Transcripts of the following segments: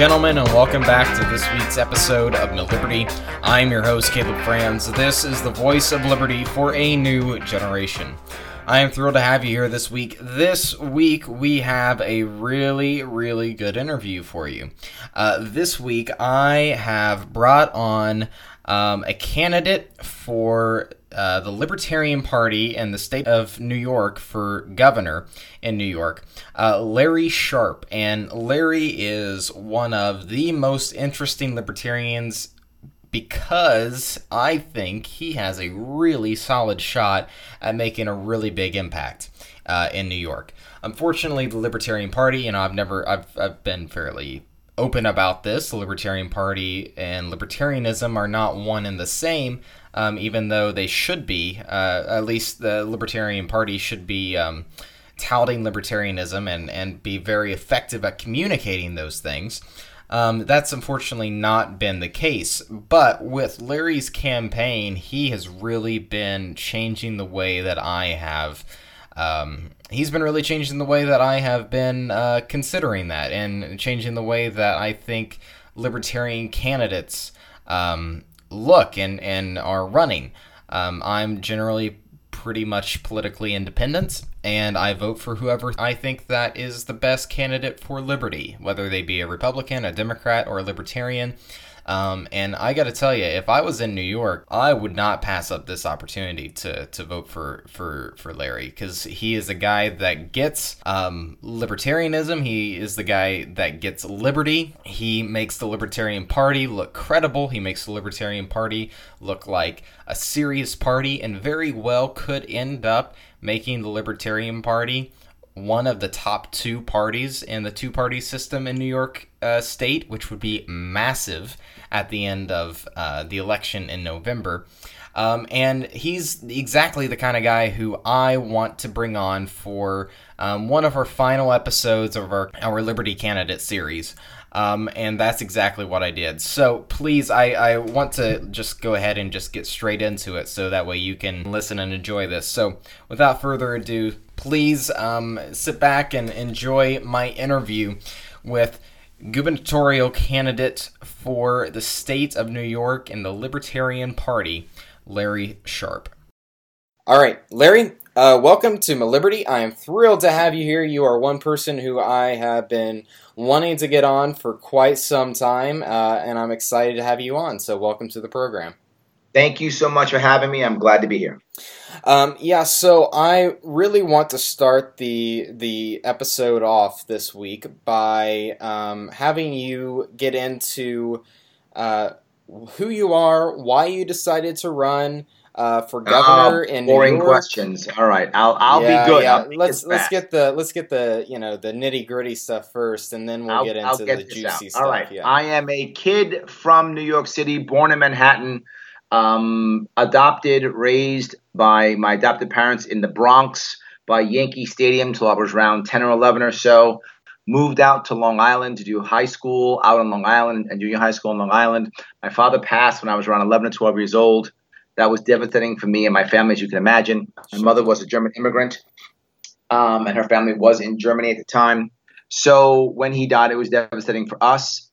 Gentlemen, and welcome back to this week's episode of MilLiberty. I'm your host, Caleb Franz. This is the voice of liberty for a new generation. I am thrilled to have you here this week. This week, we have a really, really good interview for you. Uh, this week, I have brought on um, a candidate for uh, the Libertarian Party and the state of New York for governor in New York, uh, Larry Sharpe. And Larry is one of the most interesting libertarians because I think he has a really solid shot at making a really big impact uh, in New York. Unfortunately, the Libertarian Party, you know, I've never, I've, I've been fairly open about this. The Libertarian Party and libertarianism are not one and the same, um, even though they should be. Uh, at least the Libertarian Party should be um, touting libertarianism and, and be very effective at communicating those things. Um, that's unfortunately not been the case. But with Larry's campaign, he has really been changing the way that I have. Um, he's been really changing the way that I have been uh, considering that and changing the way that I think libertarian candidates um, look and, and are running. Um, I'm generally pretty much politically independent, and I vote for whoever I think that is the best candidate for liberty, whether they be a Republican, a Democrat, or a Libertarian. Um, and I got to tell you, if I was in New York, I would not pass up this opportunity to, to vote for for for Larry because he is a guy that gets um, libertarianism. He is the guy that gets liberty. He makes the Libertarian Party look credible. He makes the Libertarian Party look like a serious party, and very well could end up making the Libertarian Party one of the top two parties in the two party system in New York uh, State, which would be massive at the end of uh, the election in November. Um, and he's exactly the kind of guy who I want to bring on for um, one of our final episodes of our, our Liberty Candidate series. Um, and that's exactly what I did. So please, I, I want to just go ahead and just get straight into it so that way you can listen and enjoy this. So without further ado, please um, sit back and enjoy my interview with gubernatorial candidate for the state of New York in the Libertarian Party, Larry Sharpe. All right, Larry, uh, welcome to MilLiberty. I am thrilled to have you here. You are one person who I have been wanting to get on for quite some time, uh, and I'm excited to have you on. So, welcome to the program. Thank you so much for having me. I'm glad to be here. Um, yeah, so I really want to start the the episode off this week by um, having you get into uh, who you are, why you decided to run uh, for governor uh, in boring New York. questions. All right, I'll I'll yeah, be good. Yeah. Let's let's get the let's get the you know the nitty gritty stuff first, and then we'll I'll, get into get the juicy out. stuff. All right, yeah. I am a kid from New York City, born in Manhattan, um, adopted, raised by my adopted parents in the Bronx by Yankee Stadium until I was around ten or eleven or so. Moved out to Long Island to do high school out on Long Island and junior high school on Long Island. My father passed when I was around 11 or 12 years old. That was devastating for me and my family, as you can imagine. My mother was a German immigrant, um, and her family was in Germany at the time. So when he died, it was devastating for us.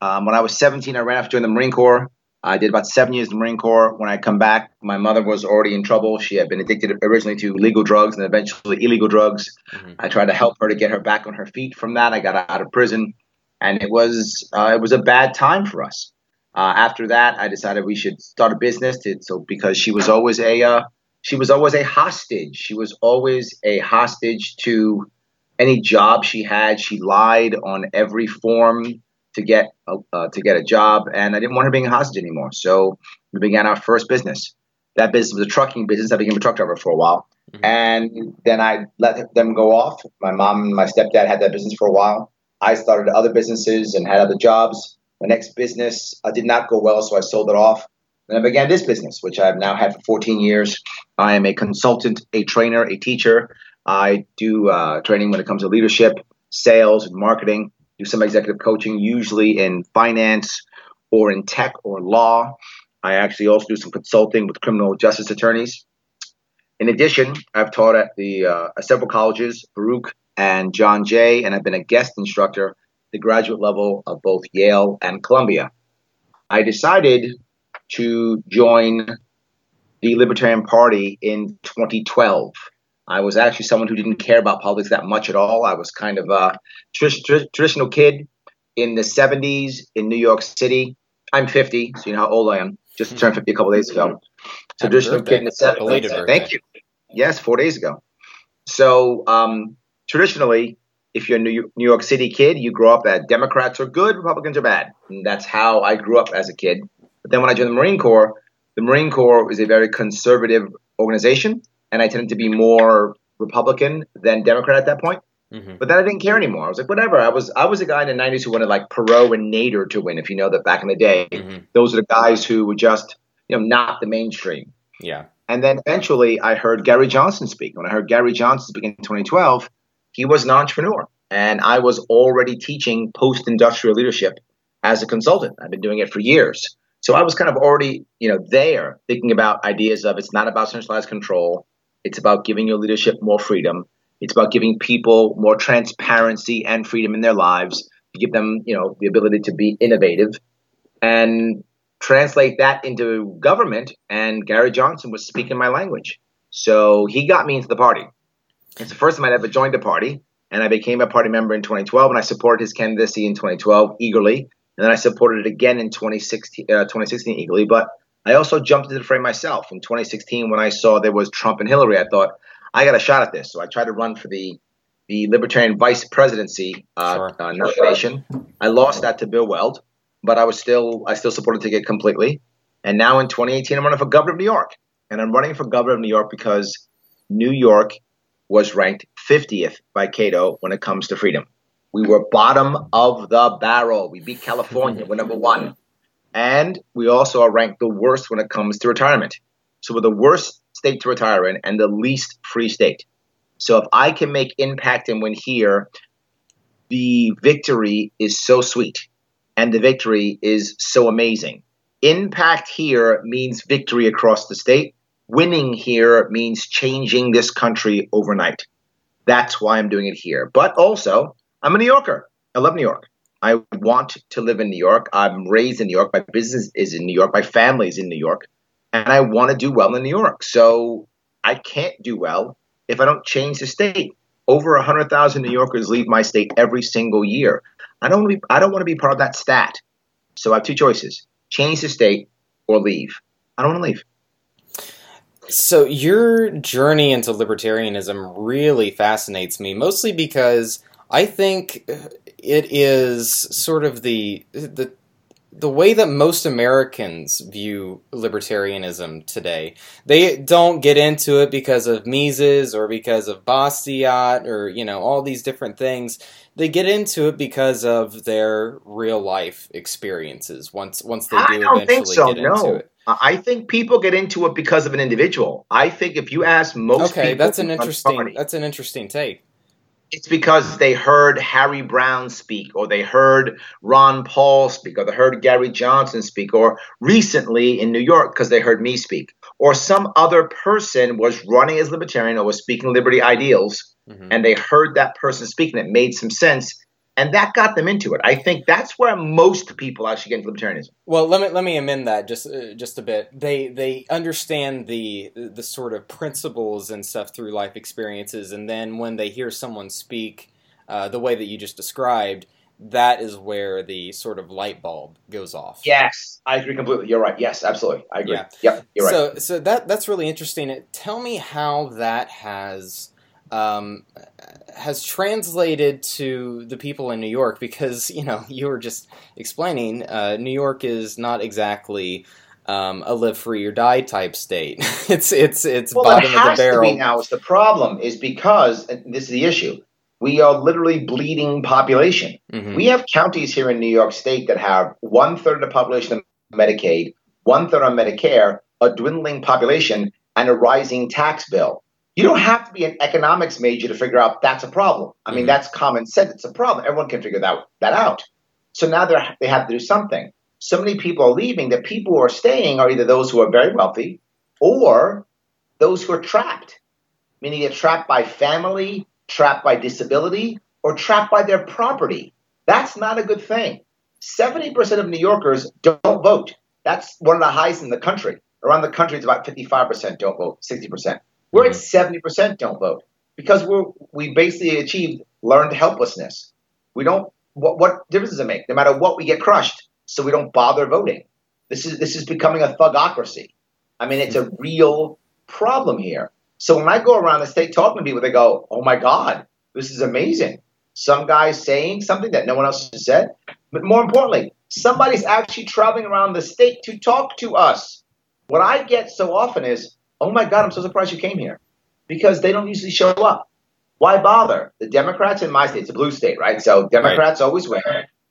Um, when I was 17, I ran off to join the Marine Corps. I did about seven years in the Marine Corps. When I come back, my mother was already in trouble. She had been addicted originally to legal drugs and eventually illegal drugs. Mm-hmm. I tried to help her to get her back on her feet from that. I got out of prison, and it was uh, it was a bad time for us. Uh, after that, I decided we should start a business. To, so because she was always a uh, she was always a hostage. She was always a hostage to any job she had. She lied on every form to get a, uh, to get a job, and I didn't want her being a hostage anymore. So we began our first business. That business was a trucking business. I became a truck driver for a while, mm-hmm. and then I let them go off. My mom and my stepdad had that business for a while. I started other businesses and had other jobs. My next business uh, did not go well, so I sold it off. And I began this business, which I've now had for 14 years. I am a consultant, a trainer, a teacher. I do uh, training when it comes to leadership, sales, and marketing do some executive coaching, usually in finance or in tech or law. I actually also do some consulting with criminal justice attorneys. In addition, I've taught at the uh, several colleges, Baruch and John Jay, and I've been a guest instructor at the graduate level of both Yale and Columbia. I decided to join the Libertarian Party in 2012. I was actually someone who didn't care about politics that much at all. I was kind of a tr- tr- traditional kid in the 70s in New York City. I'm 50, so you know how old I am. Just turned 50 a couple days ago. Traditional kid in the 70s. Thank you. Yes, four days ago. So um, traditionally, if you're a New York City kid, you grow up that Democrats are good, Republicans are bad. And that's how I grew up as a kid. But then when I joined the Marine Corps, the Marine Corps is a very conservative organization, and I tended to be more Republican than Democrat at that point. Mm-hmm. But then I didn't care anymore. I was like, whatever. I was I was a guy in the '90s who wanted like Perot and Nader to win. If you know that back in the day, mm-hmm. those are the guys who were just you know not the mainstream. Yeah. And then eventually, I heard Gary Johnson speak. When I heard Gary Johnson speak in 2012, he was an entrepreneur, and I was already teaching post-industrial leadership as a consultant. I've been doing it for years. So I was kind of already, you know, there thinking about ideas of it's not about centralized control. It's about giving your leadership more freedom. It's about giving people more transparency and freedom in their lives to give them, you know, the ability to be innovative and translate that into government. And Gary Johnson was speaking my language. So he got me into the party. It's the first time I'd ever joined a party. And I became a party member in 2012, and I supported his candidacy in 2012 eagerly. And then I supported it again in 2016, uh, 2016 eagerly. But I also jumped into the frame myself in 2016 when I saw there was Trump and Hillary. I thought I got a shot at this, so I tried to run for the the Libertarian vice presidency uh, sure. uh, nomination. I lost that to Bill Weld, but I was still I still supported the ticket completely. And now in 2018, I'm running for governor of New York, and I'm running for governor of New York because New York was ranked 50th by Cato when it comes to freedom. We were bottom of the barrel. We beat California. We're number one. And we also are ranked the worst when it comes to retirement. So we're the worst state to retire in and the least free state. So if I can make impact and win here, the victory is so sweet and the victory is so amazing. Impact here means victory across the state. Winning here means changing this country overnight. That's why I'm doing it here. But also, I'm a New Yorker. I love New York. I want to live in New York. I'm raised in New York. My business is in New York. My family is in New York. And I want to do well in New York. So I can't do well if I don't change the state. Over 100,000 New Yorkers leave my state every single year. I don't want to be, I don't want to be part of that stat. So I have two choices change the state or leave. I don't want to leave. So your journey into libertarianism really fascinates me, mostly because I think it is sort of the the the way that most Americans view libertarianism today. They don't get into it because of Mises or because of Bastiat or you know all these different things. They get into it because of their real life experiences. Once once they do I don't eventually think so, get no. into it. I think people get into it because of an individual. I think if you ask most people. okay, that's an interesting party, that's an interesting take it's because they heard Harry Browne speak, or they heard Ron Paul speak, or they heard Gary Johnson speak, or recently in New York because they heard me speak, or some other person was running as libertarian or was speaking liberty ideals, mm-hmm. and they heard that person speaking. It made some sense, and that got them into it. I think that's where most people actually get into libertarianism. Well, let me let me amend that just uh, just a bit. They they understand the the sort of principles and stuff through life experiences, and then when they hear someone speak uh, the way that you just described, that is where the sort of light bulb goes off. Yes, I agree completely. You're right. Yes, absolutely, I agree. Yeah, yep, you're right. So so that that's really interesting. Tell me how that has um, has translated to the people in New York because you know you were just explaining uh, New York is not exactly um, a live free or die type state. it's it's it's well, bottom it of the barrel. To be now is the problem is because this is the issue. We are literally bleeding population. Mm-hmm. We have counties here in New York State that have one third of the population on Medicaid, one third on Medicare, a dwindling population, and a rising tax bill you don't have to be an economics major to figure out that's a problem. I mean, mm-hmm. that's common sense. It's a problem. Everyone can figure that, that out. So now they they have to do something. So many people are leaving. The people who are staying are either those who are very wealthy or those who are trapped, meaning they're trapped by family, trapped by disability, or trapped by their property. That's not a good thing. 70% of New Yorkers don't vote. That's one of the highest in the country. Around the country, it's about 55% don't vote, 60%. We're at mm-hmm. 70% don't vote because we're, we basically achieved learned helplessness. We don't, what, what difference does it make? No matter what, we get crushed, so we don't bother voting. This is, this is becoming a thugocracy. I mean, it's a mm-hmm. real problem here. So when I go around the state talking to people, they go, oh my God, this is amazing. Some guy's saying something that no one else has said. But more importantly, somebody's actually traveling around the state to talk to us. What I get so often is, oh my God, I'm so surprised you came here. Because they don't usually show up. Why bother? The Democrats in my state, it's a blue state, right? So Democrats right. always win,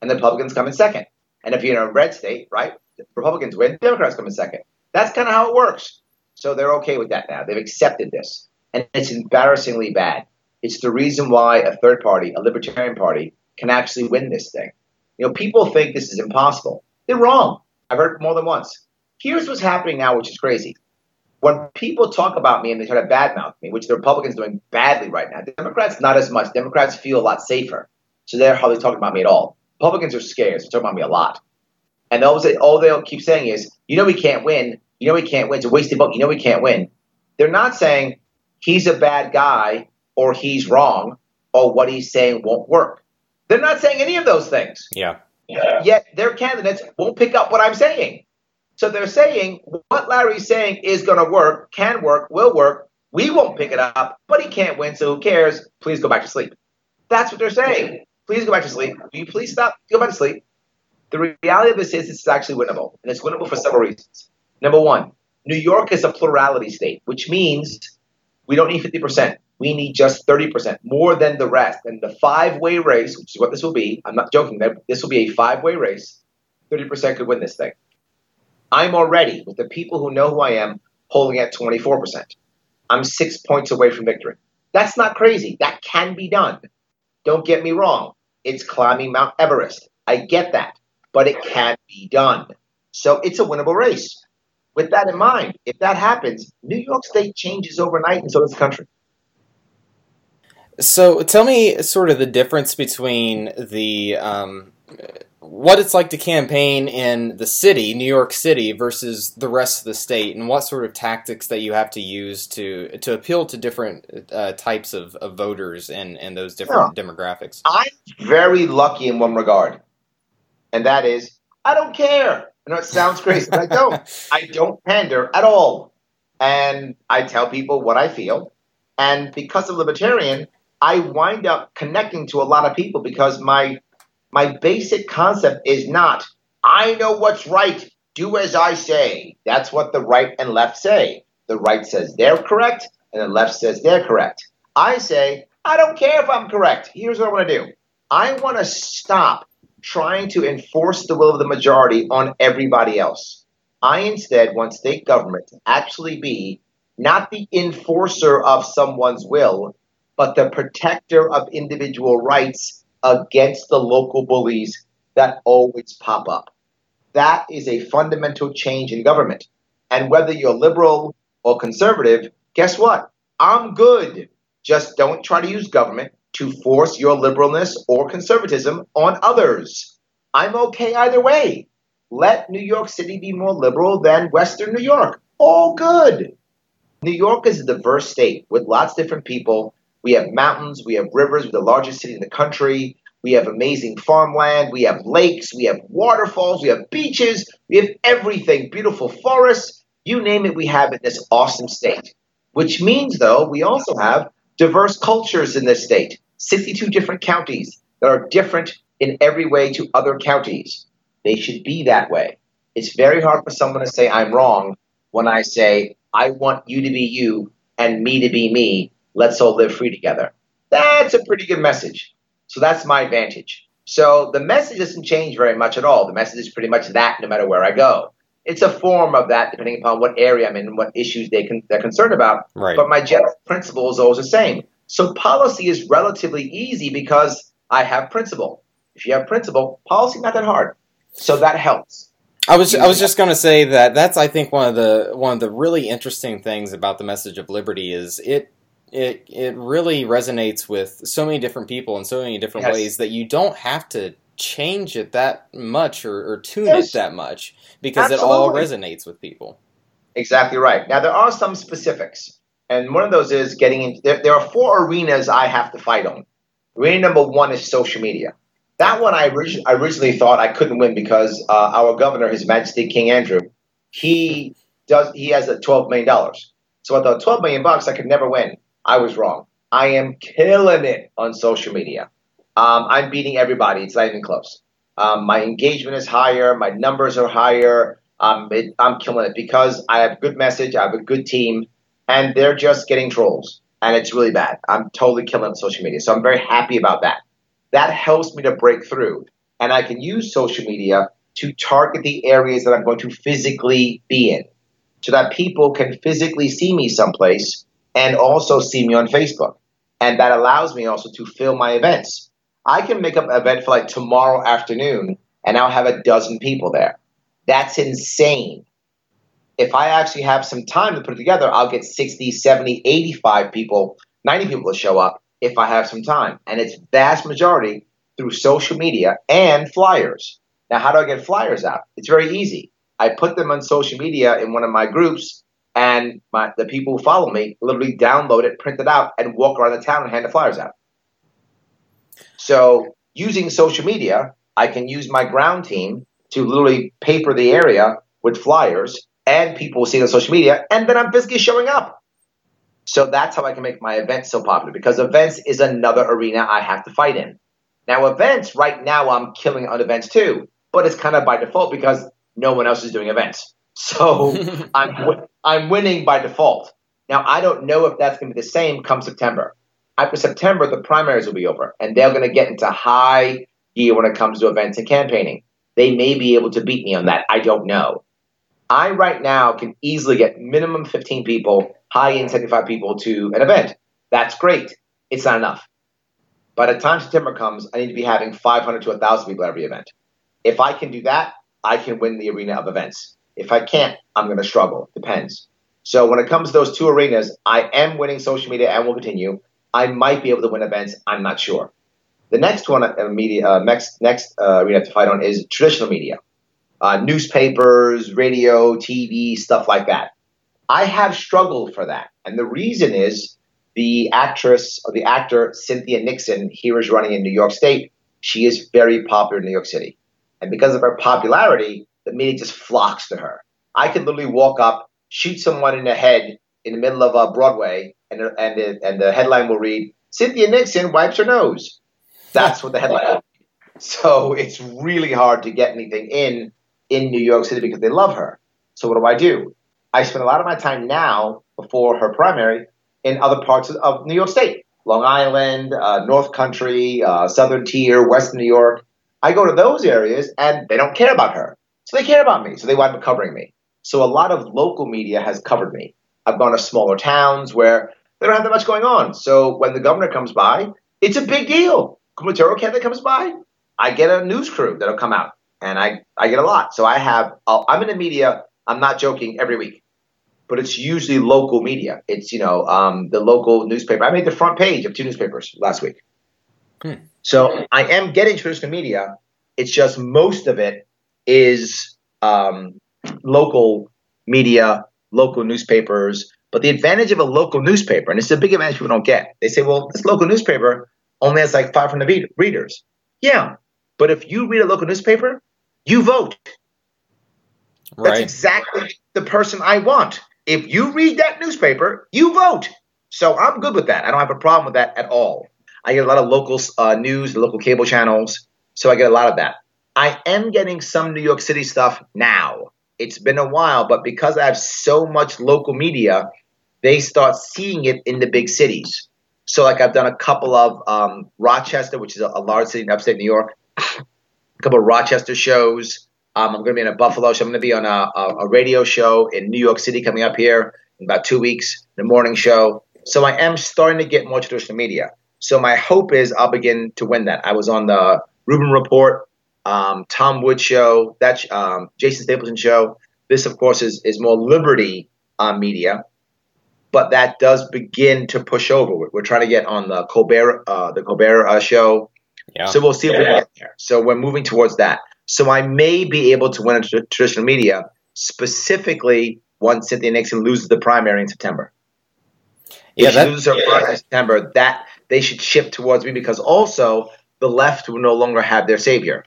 and the Republicans come in second. And if you're in a red state, right, Republicans win, Democrats come in second. That's kind of how it works. So they're okay with that now. They've accepted this. And it's embarrassingly bad. It's the reason why a third party, a libertarian party, can actually win this thing. You know, people think this is impossible. They're wrong. I've heard it more than once. Here's what's happening now, which is crazy. When people talk about me and they try to badmouth me, which the Republicans are doing badly right now, Democrats not as much. Democrats feel a lot safer. So they're hardly talking about me at all. Republicans are scared. So they're talking about me a lot. And they'll say, all they'll keep saying is, you know, we can't win. You know, we can't win. It's a wasted vote. You know, we can't win. They're not saying he's a bad guy or he's wrong or what he's saying won't work. They're not saying any of those things. Yeah. Yeah. Yet their candidates won't pick up what I'm saying. So they're saying what Larry's saying is going to work, can work, will work. We won't pick it up, but he can't win, so who cares? Please go back to sleep. That's what they're saying. Please go back to sleep. Will you please stop? Go back to sleep. The reality of this is this is actually winnable, and it's winnable for several reasons. Number one, New York is a plurality state, which means we don't need 50%. We need just 30%, more than the rest. And the five way race, which is what this will be, I'm not joking, this will be a five way race. 30% could win this thing. I'm already, with the people who know who I am, polling at 24%. I'm six points away from victory. That's not crazy. That can be done. Don't get me wrong. It's climbing Mount Everest. I get that. But it can be done. So it's a winnable race. With that in mind, if that happens, New York State changes overnight, and so does the country. So tell me sort of the difference between the um, what it's like to campaign in the city, New York City, versus the rest of the state, and what sort of tactics that you have to use to to appeal to different uh, types of, of, voters and, and those different yeah. demographics. I'm very lucky in one regard, and that is I don't care. I know it sounds crazy, but I don't. I don't pander at all, and I tell people what I feel. And because of libertarian, I wind up connecting to a lot of people because my my basic concept is not I know what's right, do as I say. That's what the right and left say. The right says they're correct, and the left says they're correct. I say, I don't care if I'm correct. Here's what I want to do. I want to stop trying to enforce the will of the majority on everybody else. I instead want state government to actually be not the enforcer of someone's will, but the protector of individual rights against the local bullies that always pop up. That is a fundamental change in government. And whether you're liberal or conservative, guess what? I'm good. Just don't try to use government to force your liberalness or conservatism on others. I'm okay either way. Let New York City be more liberal than Western New York. All good. New York is a diverse state with lots of different people we have mountains, we have rivers, we're the largest city in the country. We have amazing farmland, we have lakes, we have waterfalls, we have beaches, we have everything, beautiful forests, you name it, we have in this awesome state. Which means, though, we also have diverse cultures in this state 62 different counties that are different in every way to other counties. They should be that way. It's very hard for someone to say I'm wrong when I say I want you to be you and me to be me let's all live free together. That's a pretty good message. So that's my advantage. So the message doesn't change very much at all. The message is pretty much that no matter where I go. It's a form of that depending upon what area I'm in and what issues they can, they're concerned about. Right. But my general principle is always the same. So policy is relatively easy because I have principle. If you have principle, policy not that hard. So that helps. I was I was just going to say that that's I think one of the one of the really interesting things about the message of liberty is it it it really resonates with so many different people in so many different yes. ways that you don't have to change it that much or, or tune yes. it that much because Absolutely. it all resonates with people. Exactly right. Now there are some specifics, and one of those is getting into. There, there are four arenas I have to fight on. Arena number one is social media. That one I, orig- I originally thought I couldn't win because uh, our governor, His Majesty King Andrew, he does he has a twelve million dollars. So I thought twelve million bucks I could never win. I was wrong. I am killing it on social media. Um, I'm beating everybody. It's not even close. Um, my engagement is higher. My numbers are higher. Um, it, I'm killing it because I have a good message. I have a good team, and they're just getting trolls, and it's really bad. I'm totally killing social media, so I'm very happy about that. That helps me to break through, and I can use social media to target the areas that I'm going to physically be in, so that people can physically see me someplace and also see me on Facebook, and that allows me also to fill my events I can make up an event for like tomorrow afternoon and I'll have a dozen people there. That's insane. If I actually have some time to put it together, I'll get 60, 70, 85 people, 90 people to show up if I have some time. And it's vast majority through social media and flyers. Now, how do I get flyers out? It's very easy. I put them on social media in one of my groups, and my, the people who follow me literally download it, print it out, and walk around the town and hand the flyers out. So using social media, I can use my ground team to literally paper the area with flyers and people will see it on social media and then I'm physically showing up. So that's how I can make my events so popular because events is another arena I have to fight in. Now events, right now I'm killing on events too, but it's kind of by default because no one else is doing events. So I'm I'm winning by default. Now I don't know if that's going to be the same come September after September, the primaries will be over, and they're going to get into high gear when it comes to events and campaigning. They may be able to beat me on that. I don't know. I right now can easily get minimum 15 people, high end 75 people to an event. That's great. It's not enough. By the time September comes, I need to be having 500 to 1,000 people at every event. If I can do that, I can win the arena of events. If I can't, I'm going to struggle. Depends. So when it comes to those two arenas, I am winning social media and will continue. I might be able to win events. I'm not sure. The next one, uh, media, uh, next next uh, have to fight on is traditional media, uh, newspapers, radio, TV, stuff like that. I have struggled for that, and the reason is the actress or the actor Cynthia Nixon here is running in New York State. She is very popular in New York City, and because of her popularity, the media just flocks to her. I could literally walk up, shoot someone in the head in the middle of uh, Broadway, and and the, and the headline will read Cynthia Nixon wipes her nose. That's what the headline. Is. So it's really hard to get anything in in New York City because they love her. So what do I do? I spend a lot of my time now before her primary in other parts of New York State, Long Island, uh, North Country, uh, Southern Tier, Western New York. I go to those areas and they don't care about her. So they care about me. So they wind up covering me. So a lot of local media has covered me. I've gone to smaller towns where they don't have that much going on. So when the governor comes by, it's a big deal. gubernatorial candidate comes by, I get a news crew that'll come out, and I, I get a lot. So I have, I'm in the media, I'm not joking, every week. But it's usually local media. It's, you know, um, the local newspaper. I made the front page of two newspapers last week. Hmm. So I am getting traditional media. It's just most of it is um, local media, local newspapers, but the advantage of a local newspaper, and it's a big advantage people don't get, they say, well, this local newspaper only has like 500 readers. Yeah, but if you read a local newspaper, you vote. Right. That's exactly the person I want. If you read that newspaper, you vote. So I'm good with that. I don't have a problem with that at all. I get a lot of local uh, news, local cable channels, so I get a lot of that. I am getting some New York City stuff now. It's been a while, but because I have so much local media, they start seeing it in the big cities. So, like I've done a couple of um, Rochester, which is a, a, large city in upstate New York, a couple of Rochester shows. Um, I'm going to be in a Buffalo show. I'm going to be on a, a, a, radio show in New York City coming up here in about two weeks, the morning show. So I am starting to get more traditional media. So my hope is I'll begin to win that. I was on the Rubin Report, um, Tom Woods show, that um, Jason Stapleton show. This, of course, is is more Liberty uh, media but that does begin to push over. We're, we're trying to get on the Colbert, uh, the Colbert uh, show. Yeah. So we'll see if we get there. So we're moving towards that. So I may be able to win in tr- traditional media, specifically once Cynthia Nixon loses the primary in September. Yeah, If Yeah, she loses her primary in September, that they should shift towards me because also the left will no longer have their savior.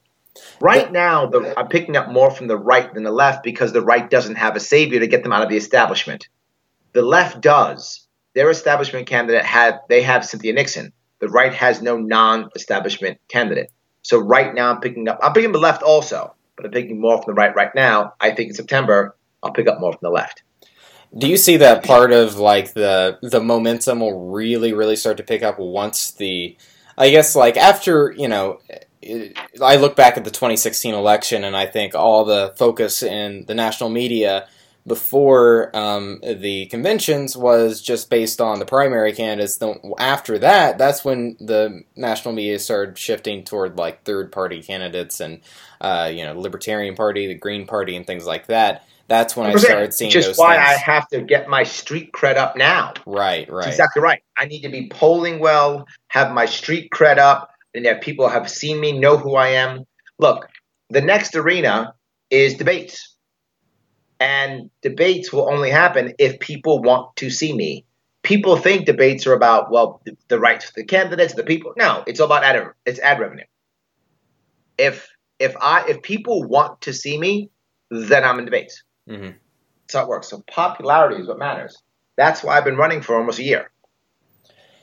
Right now, the, I'm picking up more from the right than the left because the right doesn't have a savior to get them out of the establishment. The left does. Their establishment candidate had they have Cynthia Nixon. The right has no non-establishment candidate. So right now, I'm picking up. I'm picking the left also, but I'm picking more from the right right now. I think in September I'll pick up more from the left. Do you see that part of like the the momentum will really really start to pick up once the I guess like after, you know, it- I look back at the 2016 election and I think all the focus in the national media before um, the conventions was just based on the primary candidates. Then after that, that's when the national media started shifting toward like third party candidates and uh, you know Libertarian Party, the Green Party, and things like that. That's when I started seeing Which is why things. I have to get my street cred up now. Right, That's right. exactly right. I need to be polling well, have my street cred up, and have people have seen me, know who I am. Look, the next arena is debates. And debates will only happen if people want to see me. People think debates are about, well, the, the rights of the candidates, the people. No, it's all about ad it's ad revenue. If if I if people want to see me, then I'm in debates. hmm That's how it works. So popularity is what matters. That's why I've been running for almost a year.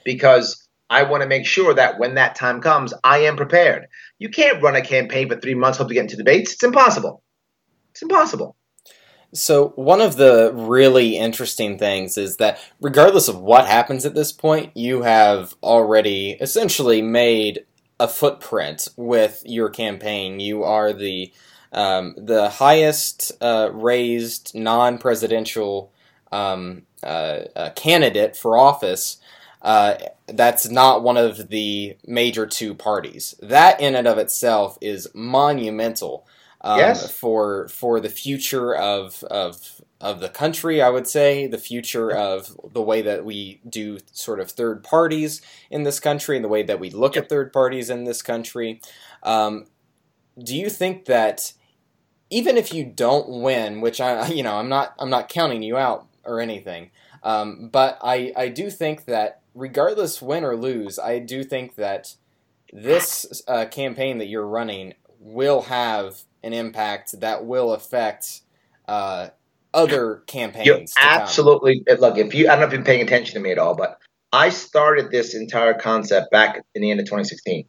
Because I want to make sure that when that time comes, I am prepared. You can't run a campaign for three months, hope to get into debates. It's impossible. It's impossible. So one of the really interesting things is that regardless of what happens at this point, you have already essentially made a footprint with your campaign. You are the um, the highest uh, raised non-presidential um, uh, uh, candidate for office. Uh, that's not one of the major two parties. That in and of itself is monumental um, Yes. for for the future of of of the country. I would say the future of the way that we do sort of third parties in this country and the way that we look at third parties in this country. Um, do you think that even if you don't win, which I you know I'm not I'm not counting you out or anything, um, but I I do think that regardless win or lose, I do think that this uh, campaign that you're running will have an impact that will affect uh, other campaigns. You're absolutely look. If you, I don't know if you've been paying attention to me at all, but I started this entire concept back in the end of 2016.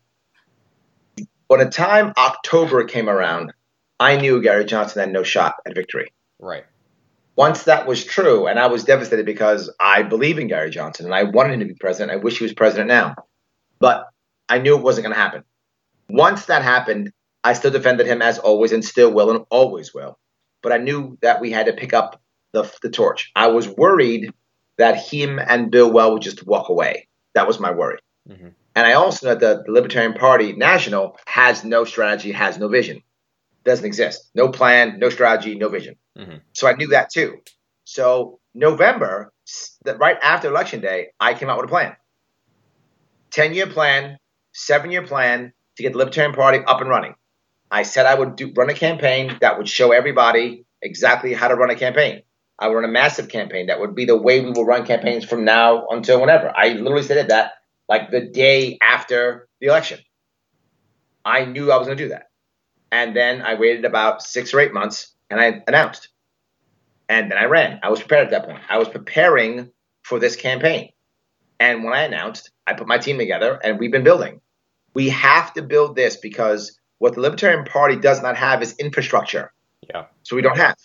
By the time October came around, I knew Gary Johnson had no shot at victory. right. Once that was true, and I was devastated because I believe in Gary Johnson and I wanted him to be president. I wish he was president now, but I knew it wasn't going to happen. Once that happened, I still defended him as always and still will and always will. But I knew that we had to pick up the, the torch. I was worried that him and Bill Weld would just walk away. That was my worry. Mhm. And I also know that the Libertarian Party National has no strategy, has no vision. Doesn't exist. No plan, no strategy, no vision. Mhm. So I knew that too. So November, right after election day, I came out with a plan. 10 year plan, seven year plan to get the Libertarian Party up and running. I said I would do, run a campaign that would show everybody exactly how to run a campaign. I would run a massive campaign that would be the way we will run campaigns from now until whenever. I literally said that like the day after the election. I knew I was going to do that. And then I waited about six or eight months and I announced. And then I ran. I was prepared at that point. I was preparing for this campaign. And when I announced, I put my team together and we've been building. We have to build this because what the Libertarian Party does not have is infrastructure. Yeah. So we don't have.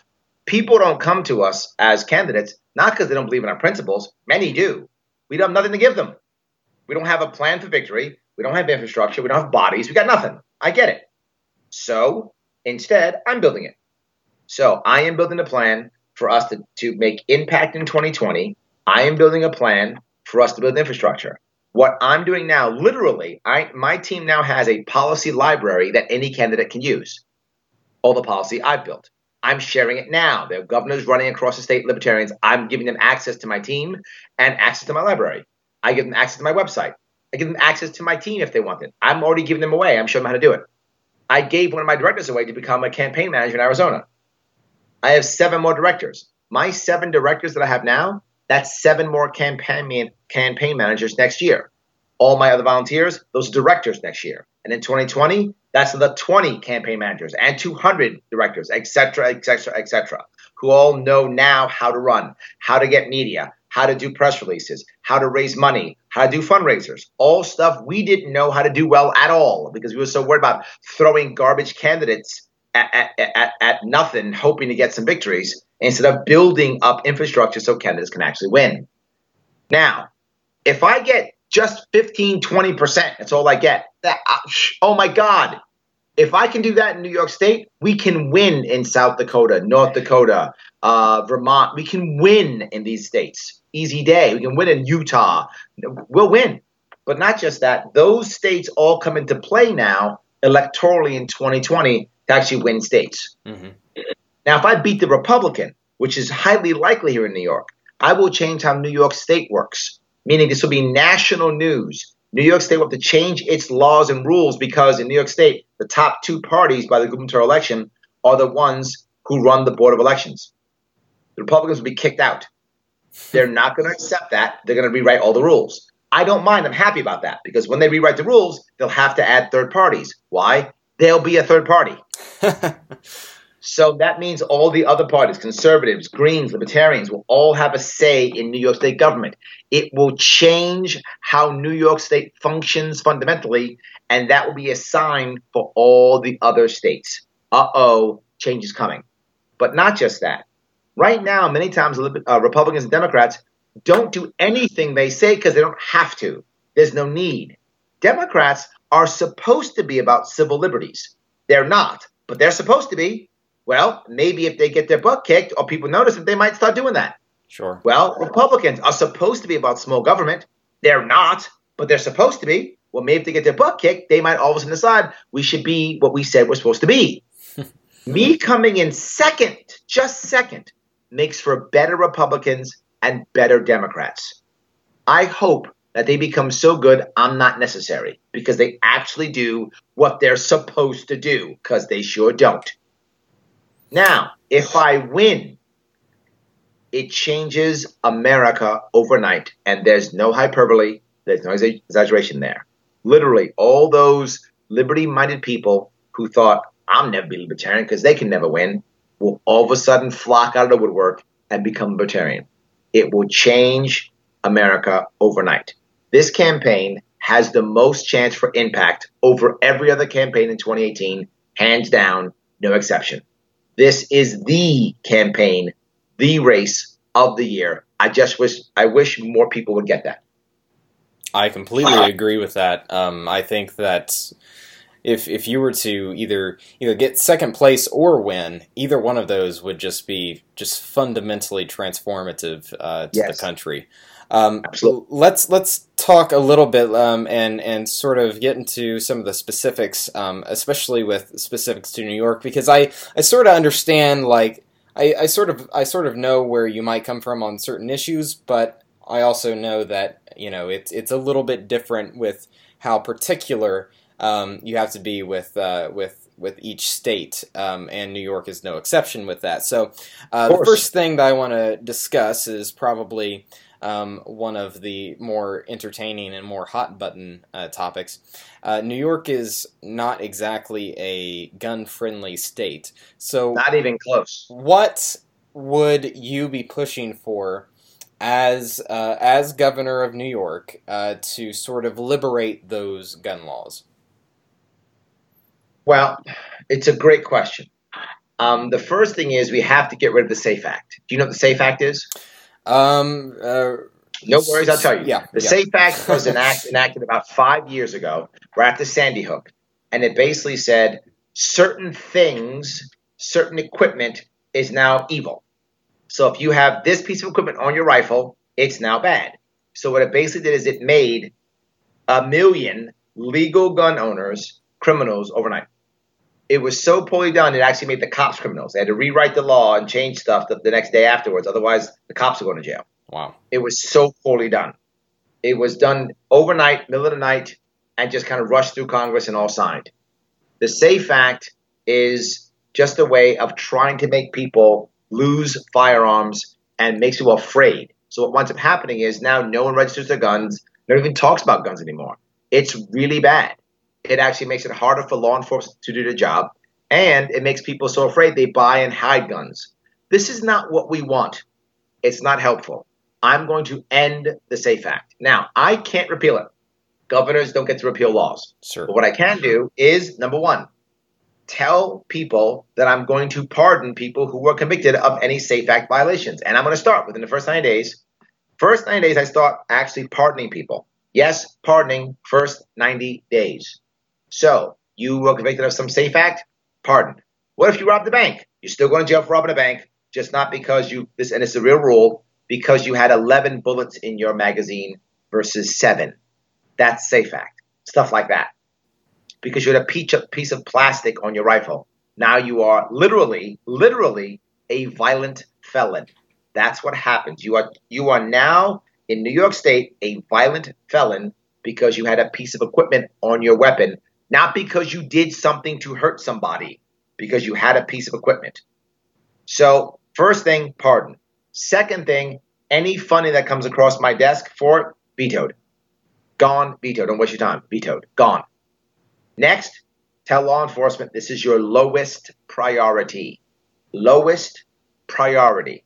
People don't come to us as candidates, not because they don't believe in our principles. Many do. We don't have nothing to give them. We don't have a plan for victory. We don't have infrastructure. We don't have bodies. We got nothing. I get it. So instead, I'm building it. So I am building a plan for us to, to make impact in 2020. I am building a plan for us to build infrastructure. What I'm doing now, literally, I my team now has a policy library that any candidate can use. All the policy I've built. I'm sharing it now. There are governors running across the state, libertarians. I'm giving them access to my team and access to my library. I give them access to my website. I give them access to my team if they want it. I'm already giving them away. I'm showing them how to do it. I gave one of my directors away to become a campaign manager in Arizona. I have seven more directors. My seven directors that I have now, that's seven more campaign campaign managers next year. All my other volunteers, those directors next year. And in 2020, that's the 20 campaign managers and 200 directors, et cetera, et cetera, et cetera, who all know now how to run, how to get media, how to do press releases, how to raise money, how to do fundraisers, all stuff we didn't know how to do well at all because we were so worried about throwing garbage candidates at, at, at, at nothing, hoping to get some victories instead of building up infrastructure so candidates can actually win. Now, if I get just 15, 20%, that's all I get. That, oh my God, if I can do that in New York State, we can win in South Dakota, North Dakota, uh, Vermont. We can win in these states. Easy day. We can win in Utah. We'll win. But not just that, those states all come into play now electorally in 2020 to actually win states. Mm-hmm. Now, if I beat the Republican, which is highly likely here in New York, I will change how New York State works, meaning this will be national news. New York State will have to change its laws and rules because in New York State, the top two parties by the gubernatorial election are the ones who run the Board of Elections. The Republicans will be kicked out. They're not going to accept that. They're going to rewrite all the rules. I don't mind. I'm happy about that because when they rewrite the rules, they'll have to add third parties. Why? They'll be a third party. So that means all the other parties, conservatives, Greens, Libertarians, will all have a say in New York State government. It will change how New York State functions fundamentally, and that will be a sign for all the other states. Uh oh, change is coming. But not just that. Right now, many times uh, Republicans and Democrats don't do anything they say because they don't have to. There's no need. Democrats are supposed to be about civil liberties. They're not, but they're supposed to be. Well, maybe if they get their butt kicked or people notice it, they might start doing that. Sure. Well, Republicans are supposed to be about small government. They're not, but they're supposed to be. Well, maybe if they get their butt kicked, they might all of a sudden decide we should be what we said we're supposed to be. Me coming in second, just second, makes for better Republicans and better Democrats. I hope that they become so good I'm not necessary because they actually do what they're supposed to do because they sure don't. Now, if I win, it changes America overnight. And there's no hyperbole, there's no exaggeration there. Literally, all those liberty minded people who thought, I'll never be libertarian because they can never win, will all of a sudden flock out of the woodwork and become libertarian. It will change America overnight. This campaign has the most chance for impact over every other campaign in 2018, hands down, no exception. This is the campaign, the race of the year. I just wish I wish more people would get that. I completely agree with that. Um, I think that if if you were to either either get second place or win, either one of those would just be just fundamentally transformative uh, to yes. the country. Um, let's let's talk a little bit um, and and sort of get into some of the specifics, um, especially with specifics to New York, because I I sort of understand like I, I sort of I sort of know where you might come from on certain issues, but I also know that you know it's it's a little bit different with how particular um, you have to be with uh, with with each state, um, and New York is no exception with that. So, uh, the first thing that I want to discuss is probably um, one of the more entertaining and more hot button uh, topics. Uh, New York is not exactly a gun friendly state. So, not even close. What would you be pushing for? As uh, as governor of New York, uh, to sort of liberate those gun laws. Well, it's a great question. Um, the first thing is we have to get rid of the SAFE Act. Do you know what the SAFE Act is? Um, uh, no worries, I'll tell you. Yeah, the yeah. SAFE Act was an act enacted about five years ago, right after Sandy Hook, and it basically said certain things, certain equipment is now evil. So if you have this piece of equipment on your rifle, it's now bad. So what it basically did is it made a million legal gun owners criminals overnight. It was so poorly done, it actually made the cops criminals. They had to rewrite the law and change stuff the, the next day afterwards. Otherwise, the cops are going to jail. Wow. It was so poorly done. It was done overnight, middle of the night, and just kind of rushed through Congress and all signed. The SAFE Act is just a way of trying to make people lose firearms and makes people afraid. So what winds up happening is now no one registers their guns, no one even talks about guns anymore. It's really bad. It actually makes it harder for law enforcement to do the job, and it makes people so afraid they buy and hide guns. This is not what we want. It's not helpful. I'm going to end the SAFE Act. Now, I can't repeal it. Governors don't get to repeal laws. Sure. But what I can do is number one, tell people that I'm going to pardon people who were convicted of any SAFE Act violations. And I'm going to start within the first 90 days. First 90 days, I start actually pardoning people. Yes, pardoning first 90 days. So you were convicted of some SAFE Act, pardoned. What if you robbed the bank? You're still going to jail for robbing a bank, just not because you this and it's a real rule because you had 11 bullets in your magazine versus seven. That's SAFE Act. Stuff like that. Because you had a piece of plastic on your rifle. Now you are literally, literally a violent felon. That's what happens. You are you are now in New York State a violent felon because you had a piece of equipment on your weapon, not because you did something to hurt somebody, because you had a piece of equipment. So, first thing, pardon. Second thing, any funding that comes across my desk for it, vetoed. Gone, vetoed. Don't waste your time. Vetoed. Gone. Next, tell law enforcement this is your lowest priority. Lowest priority.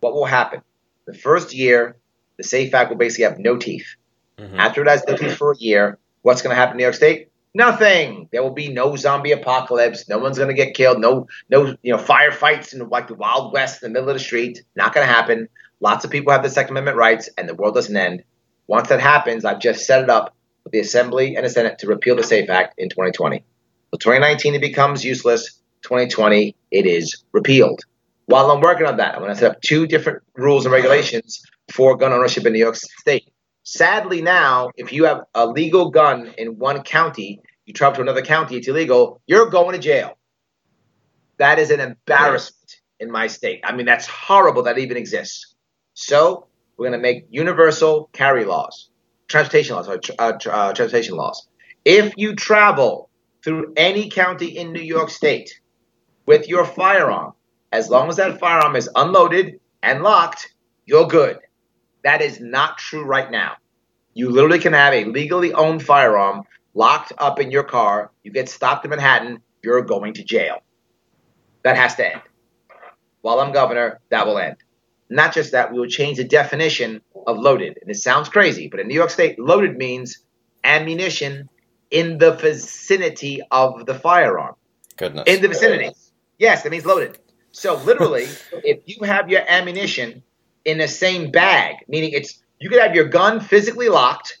What will happen? The first year, the SAFE Act will basically have no teeth. Mm-hmm. After it has no teeth for a year, what's going to happen in New York State? Nothing. There will be no zombie apocalypse. No one's to get killed. No, no, you know, firefights in like the Wild West in the middle of the street. Not to happen. Lots of people have the Second Amendment rights, and the world doesn't end. Once that happens, I've just set it up with the Assembly and the Senate to repeal the SAFE Act in 2020. So 2019 it becomes useless. 2020 it is repealed. While I'm working on that, I'm to set up two different rules and regulations for gun ownership in New York State. Sadly, now, if you have a legal gun in one county, you travel to another county, it's illegal, you're going to jail. That is an embarrassment in my state. I mean, that's horrible that even exists. So, we're going to make universal carry laws, transportation laws, uh, uh, transportation laws. If you travel through any county in New York State with your firearm, as long as that firearm is unloaded and locked, you're good. That is not true right now. You literally can have a legally owned firearm locked up in your car. You get stopped in Manhattan, you're going to jail. That has to end. While I'm governor, that will end. Not just that, we will change the definition of loaded. And it sounds crazy, but in New York State, loaded means ammunition in the vicinity of the firearm. Goodness. In the vicinity. Yes, that means loaded. So literally, if you have your ammunition in the same bag, meaning it's you could have your gun physically locked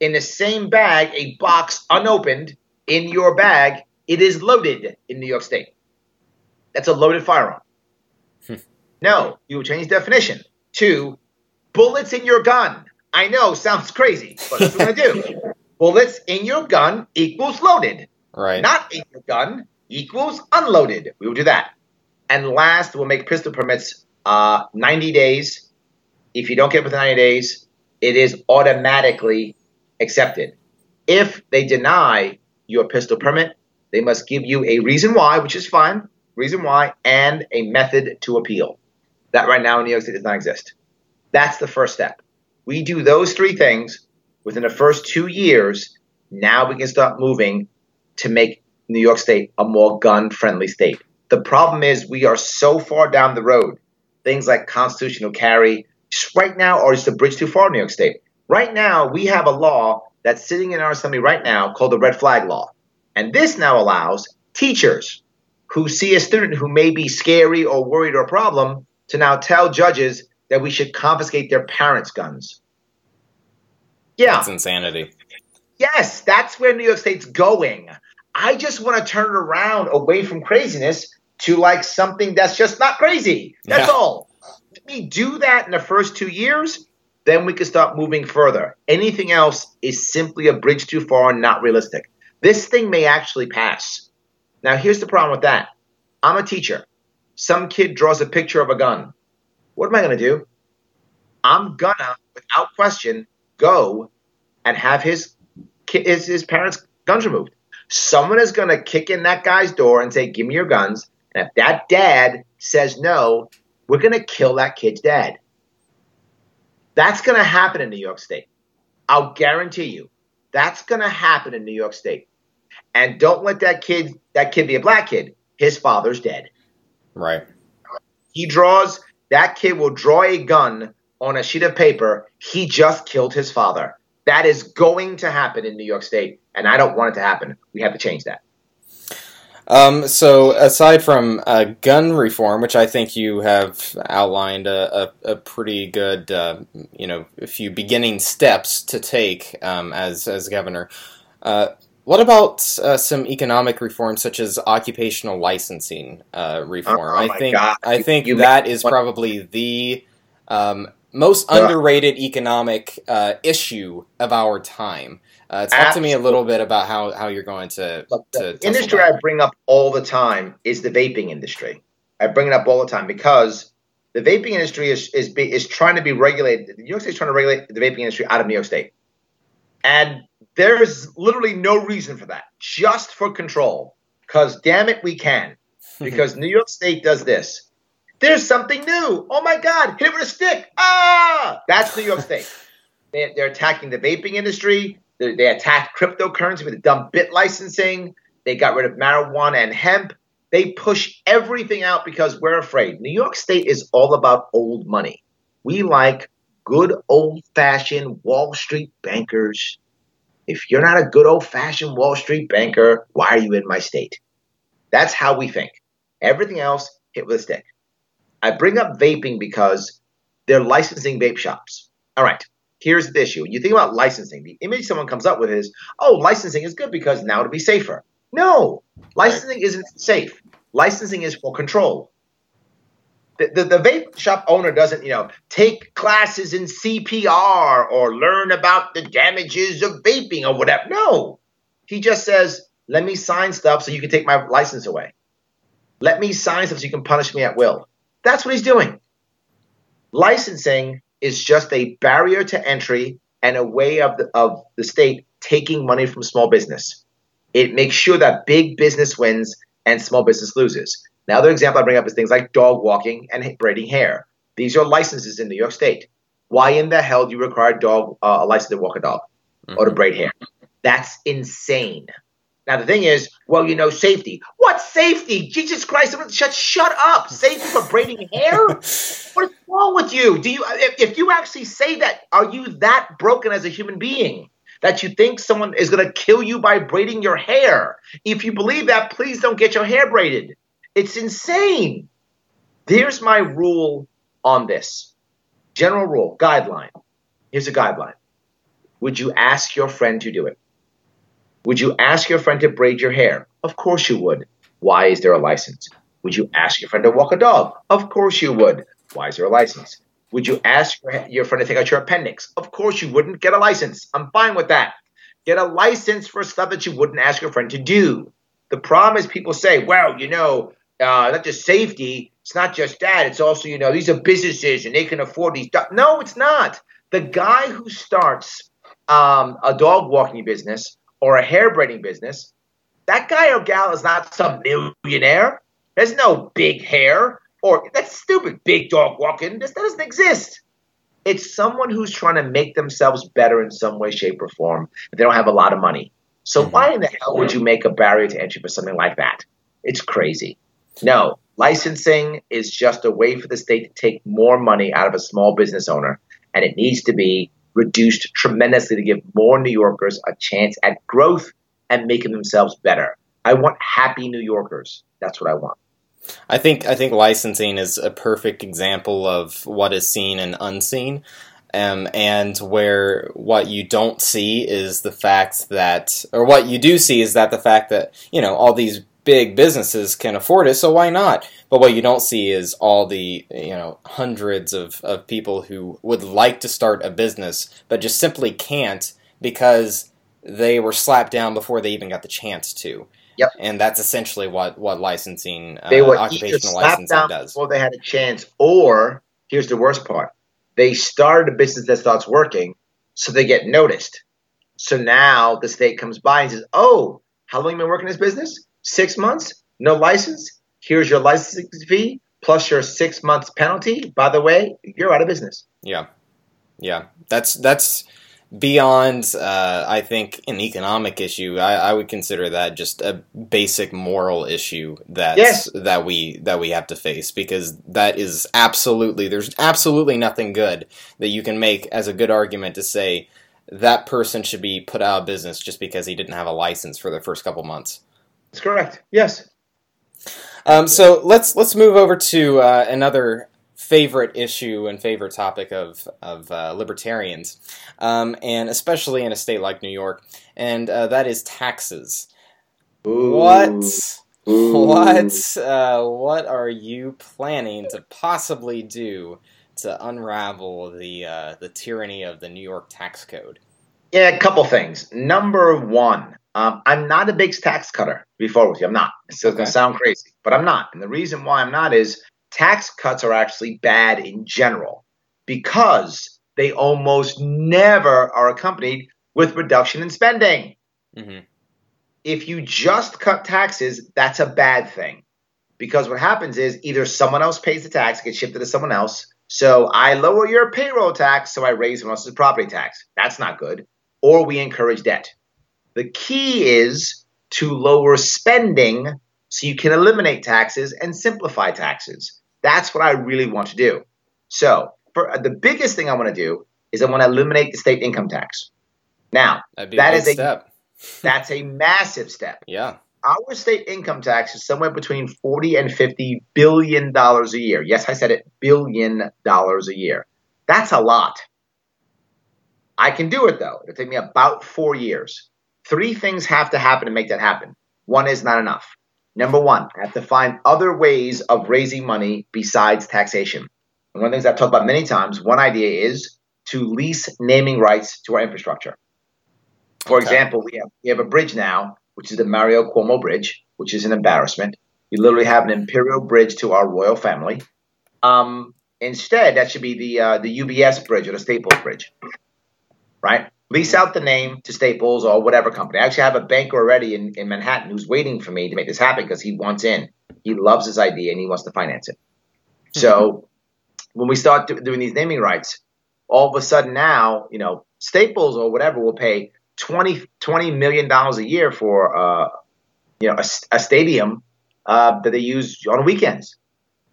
in the same bag, a box unopened in your bag. It is loaded in New York State. That's a loaded firearm. Hmm. no, you will change definition to bullets in your gun. I know, sounds crazy, but that's what we're gonna do. Bullets in your gun equals loaded. Right. Not in your gun equals unloaded. We will do that. And last, we'll make pistol permits uh, 90 days. If you don't get within 90 days, it is automatically accepted. If they deny your pistol permit, they must give you a reason why, which is fine, reason why, and a method to appeal. That right now in New York State does not exist. That's the first step. We do those three things within the first two years. Now we can start moving to make New York State a more gun friendly state. The problem is we are so far down the road. Things like constitutional carry, right now, or is a bridge too far in New York State. Right now, we have a law that's sitting in our assembly right now called the red flag law. And this now allows teachers who see a student who may be scary or worried or a problem to now tell judges that we should confiscate their parents' guns. Yeah. That's insanity. Yes, that's where New York State's going. I just want to turn it around away from craziness to like something that's just not crazy. That's yeah. all. We do that in the first two years, then we can start moving further. Anything else is simply a bridge too far and not realistic. This thing may actually pass. Now, here's the problem with that. I'm a teacher. Some kid draws a picture of a gun. What am I going to do? I'm gonna, without question, go and have his his, his parents' guns removed. Someone is going to kick in that guy's door and say, Give me your guns. And if that dad says no, we're going to kill that kid's dad. That's going to happen in New York State. I'll guarantee you. That's going to happen in New York State. And don't let that kid that kid be a black kid. His father's dead. Right. He draws that kid will draw a gun on a sheet of paper. He just killed his father. That is going to happen in New York State, and I don't want it to happen. We have to change that. Um, so, aside from uh, gun reform, which I think you have outlined a, a, a pretty good, uh, you know, a few beginning steps to take um, as as governor, uh, what about uh, some economic reform, such as occupational licensing uh, reform? Oh, I think God. I think You- you that is what- probably the um, most Yeah. underrated economic uh, issue of our time. Uh, talk to me a little bit about how, how you're going to, Look, to the industry. I bring up all the time is the vaping industry. I bring it up all the time because the vaping industry is is be, is trying to be regulated. New York State is trying to regulate the vaping industry out of New York State, and there's literally no reason for that, just for control. Because damn it, we can. Because New York State does this. There's something new. Oh my God! Hit it with a stick. Ah, that's New York State. They, they're attacking the vaping industry. They, they attacked cryptocurrency with the dumb bit licensing. They got rid of marijuana and hemp. They push everything out because we're afraid. New York State is all about old money. We like good old fashioned Wall Street bankers. If you're not a good old fashioned Wall Street banker, why are you in my state? That's how we think. Everything else, hit with a stick. I bring up vaping because they're licensing vape shops. All right, here's the issue. You think about licensing, the image someone comes up with is, oh, licensing is good because now it'll be safer. No, licensing isn't safe. Licensing is for control. The, the, the vape shop owner doesn't, you know, take classes in CPR or learn about the damages of vaping or whatever. No, he just says, let me sign stuff so you can take my license away. Let me sign stuff so you can punish me at will. That's what he's doing. Licensing is just a barrier to entry and a way of the, of the state taking money from small business. It makes sure that big business wins and small business loses. Now, other example I bring up is things like dog walking and braiding hair. These are licenses in New York State. Why in the hell do you require a dog uh, a license to walk a dog or to braid hair? That's insane. Now the thing is, well, you know, safety. What safety? Jesus Christ! Shut, shut up! Safety for braiding hair? What is wrong with you? Do you, if, if you actually say that, are you that broken as a human being that you think someone is going to kill you by braiding your hair? If you believe that, please don't get your hair braided. It's insane. Here's my rule on this. General rule, guideline. Here's a guideline. Would you ask your friend to do it? Would you ask your friend to braid your hair? Of course you would. Why is there a license? Would you ask your friend to walk a dog? Of course you would. Why is there a license? Would you ask your, friend to take out your appendix? Of course you wouldn't. Get a license. I'm fine with that. Get a license for stuff that you wouldn't ask your friend to do. The problem is people say, well, you know, uh, not just safety. It's not just that. It's also, you know, these are businesses and they can afford these. Do-. No, it's not. The guy who starts um, a dog walking business or a hair braiding business, that guy or gal is not some millionaire. There's no big hair or that stupid. Big dog walking. This that doesn't exist. It's someone who's trying to make themselves better in some way, shape, or form. They don't have a lot of money. So Mhm. why in the hell would you make a barrier to entry for something like that? It's crazy. No, licensing is just a way for the state to take more money out of a small business owner, and it needs to be reduced tremendously to give more New Yorkers a chance at growth and making themselves better. I want happy New Yorkers. That's what I want. I think I think licensing is a perfect example of what is seen and unseen, um, and where what you don't see is the fact that, or what you do see is that the fact that you know all these big businesses can afford it, so why not? But what you don't see is all the you know hundreds of, of people who would like to start a business but just simply can't because they were slapped down before they even got the chance to. Yep. And that's essentially what what licensing, uh, They were occupational slapped licensing down does. before they had a chance, or here's the worst part: they started a business that starts working, so they get noticed. So now the state comes by and says, "Oh, How long have you been working this business? Six months? No license? Here's your licensing fee plus your six months penalty. By the way, you're out of business. Yeah, yeah. That's that's beyond, uh, I think, an economic issue. I, I, would consider that just a basic moral issue that yes. that we that we have to face because that is absolutely there's absolutely nothing good that you can make as a good argument to say that person should be put out of business just because he didn't have a license for the first couple months. That's correct. Yes. Um, so let's let's move over to uh, another favorite issue and favorite topic of of uh, libertarians, um, and especially in a state like New York, and uh, that is taxes. Ooh. What? Ooh. What? Uh, what are you planning to possibly do to unravel the uh, the tyranny of the New York tax code? Yeah, a couple things. Number one, um, I'm not a big tax cutter. Before with you, I'm not. It's okay. going to sound crazy, but I'm not. And the reason why I'm not is tax cuts are actually bad in general because they almost never are accompanied with reduction in spending. Mm-hmm. If you just cut taxes, that's a bad thing because what happens is either someone else pays the tax, gets shifted to someone else. So I lower your payroll tax, so I raise someone else's property tax. That's not good. Or we encourage debt. The key is to lower spending so you can eliminate taxes and simplify taxes. That's what I really want to do. So, for uh, the biggest thing I want to do is I want to eliminate the state income tax. Now, that is a step. that's a massive step. Yeah. Our state income tax is somewhere between 40 and 50 billion dollars a year. Yes, I said it, billion dollars a year. That's a lot. I can do it though. It'll take me about 4 years. Three things have to happen to make that happen. One is not enough. Number one, I have to find other ways of raising money besides taxation. And one of the things I've talked about many times, one idea is to lease naming rights to our infrastructure. For okay. example, we have we have a bridge now, which is the Mario Cuomo Bridge, which is an embarrassment. You literally have an imperial bridge to our royal family. Um, instead, that should be the uh, the UBS bridge or the Staples Bridge, right? Lease out the name to Staples or whatever company. I actually have a banker already in, in Manhattan who's waiting for me to make this happen because he wants in. He loves his idea and he wants to finance it. So when we start do, doing these naming rights, all of a sudden now, you know, Staples or whatever will pay 20, $20 million a year for, uh, you know, a, a stadium uh, that they use on weekends.